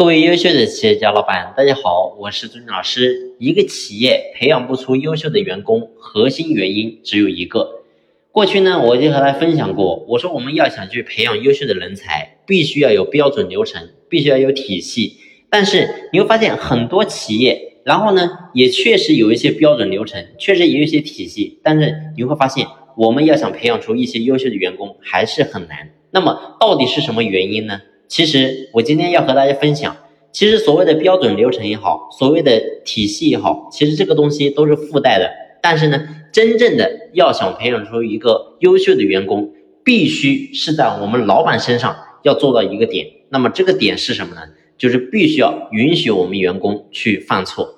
各位优秀的企业家老板，大家好，我是朱军老师。一个企业培养不出优秀的员工，核心原因只有一个。过去呢，我就和他分享过，我说我们要想去培养优秀的人才，必须要有标准流程，必须要有体系。但是你会发现很多企业，然后呢，也确实有一些标准流程，确实也有一些体系，但是你会发现，我们要想培养出一些优秀的员工，还是很难。那么到底是什么原因呢？其实我今天要和大家分享，其实所谓的标准流程也好，所谓的体系也好，其实这个东西都是附带的。但是呢，真正的要想培养出一个优秀的员工，必须是在我们老板身上要做到一个点。那么这个点是什么呢？就是必须要允许我们员工去犯错。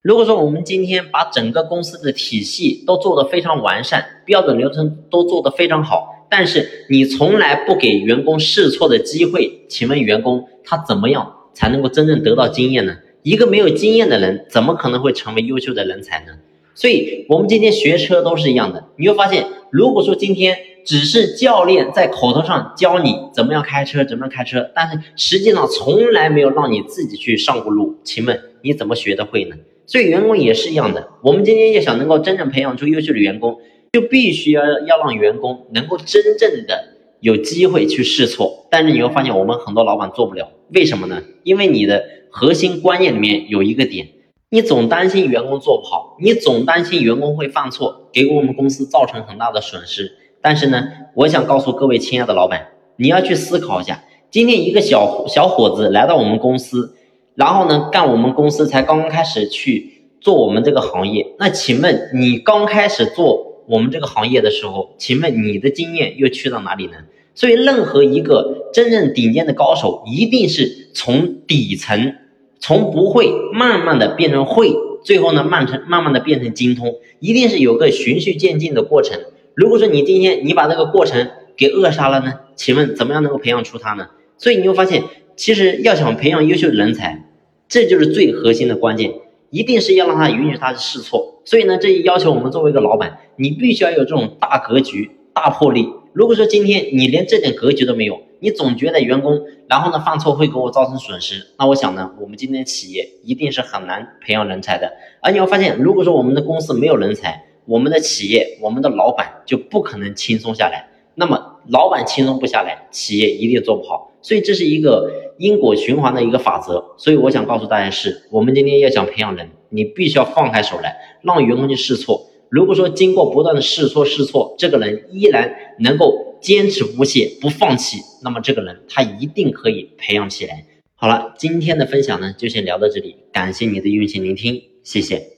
如果说我们今天把整个公司的体系都做得非常完善，标准流程都做得非常好。但是你从来不给员工试错的机会，请问员工他怎么样才能够真正得到经验呢？一个没有经验的人，怎么可能会成为优秀的人才呢？所以，我们今天学车都是一样的，你会发现，如果说今天只是教练在口头上教你怎么样开车，怎么样开车，但是实际上从来没有让你自己去上过路，请问你怎么学得会呢？所以，员工也是一样的，我们今天要想能够真正培养出优秀的员工。就必须要要让员工能够真正的有机会去试错，但是你会发现我们很多老板做不了，为什么呢？因为你的核心观念里面有一个点，你总担心员工做不好，你总担心员工会犯错，给我们公司造成很大的损失。但是呢，我想告诉各位亲爱的老板，你要去思考一下，今天一个小小伙子来到我们公司，然后呢干我们公司才刚刚开始去做我们这个行业，那请问你刚开始做？我们这个行业的时候，请问你的经验又去到哪里呢？所以，任何一个真正顶尖的高手，一定是从底层，从不会慢慢的变成会，最后呢，慢成慢慢的变成精通，一定是有个循序渐进的过程。如果说你今天你把这个过程给扼杀了呢？请问怎么样能够培养出他呢？所以你会发现，其实要想培养优秀的人才，这就是最核心的关键。一定是要让他允许他试错，所以呢，这要求我们作为一个老板，你必须要有这种大格局、大魄力。如果说今天你连这点格局都没有，你总觉得员工然后呢犯错会给我造成损失，那我想呢，我们今天企业一定是很难培养人才的。而你会发现，如果说我们的公司没有人才，我们的企业、我们的老板就不可能轻松下来。那么老板轻松不下来，企业一定做不好。所以这是一个因果循环的一个法则，所以我想告诉大家是，我们今天要想培养人，你必须要放开手来，让员工去试错。如果说经过不断的试错试错，这个人依然能够坚持不懈不放弃，那么这个人他一定可以培养起来。好了，今天的分享呢就先聊到这里，感谢你的用心聆听，谢谢。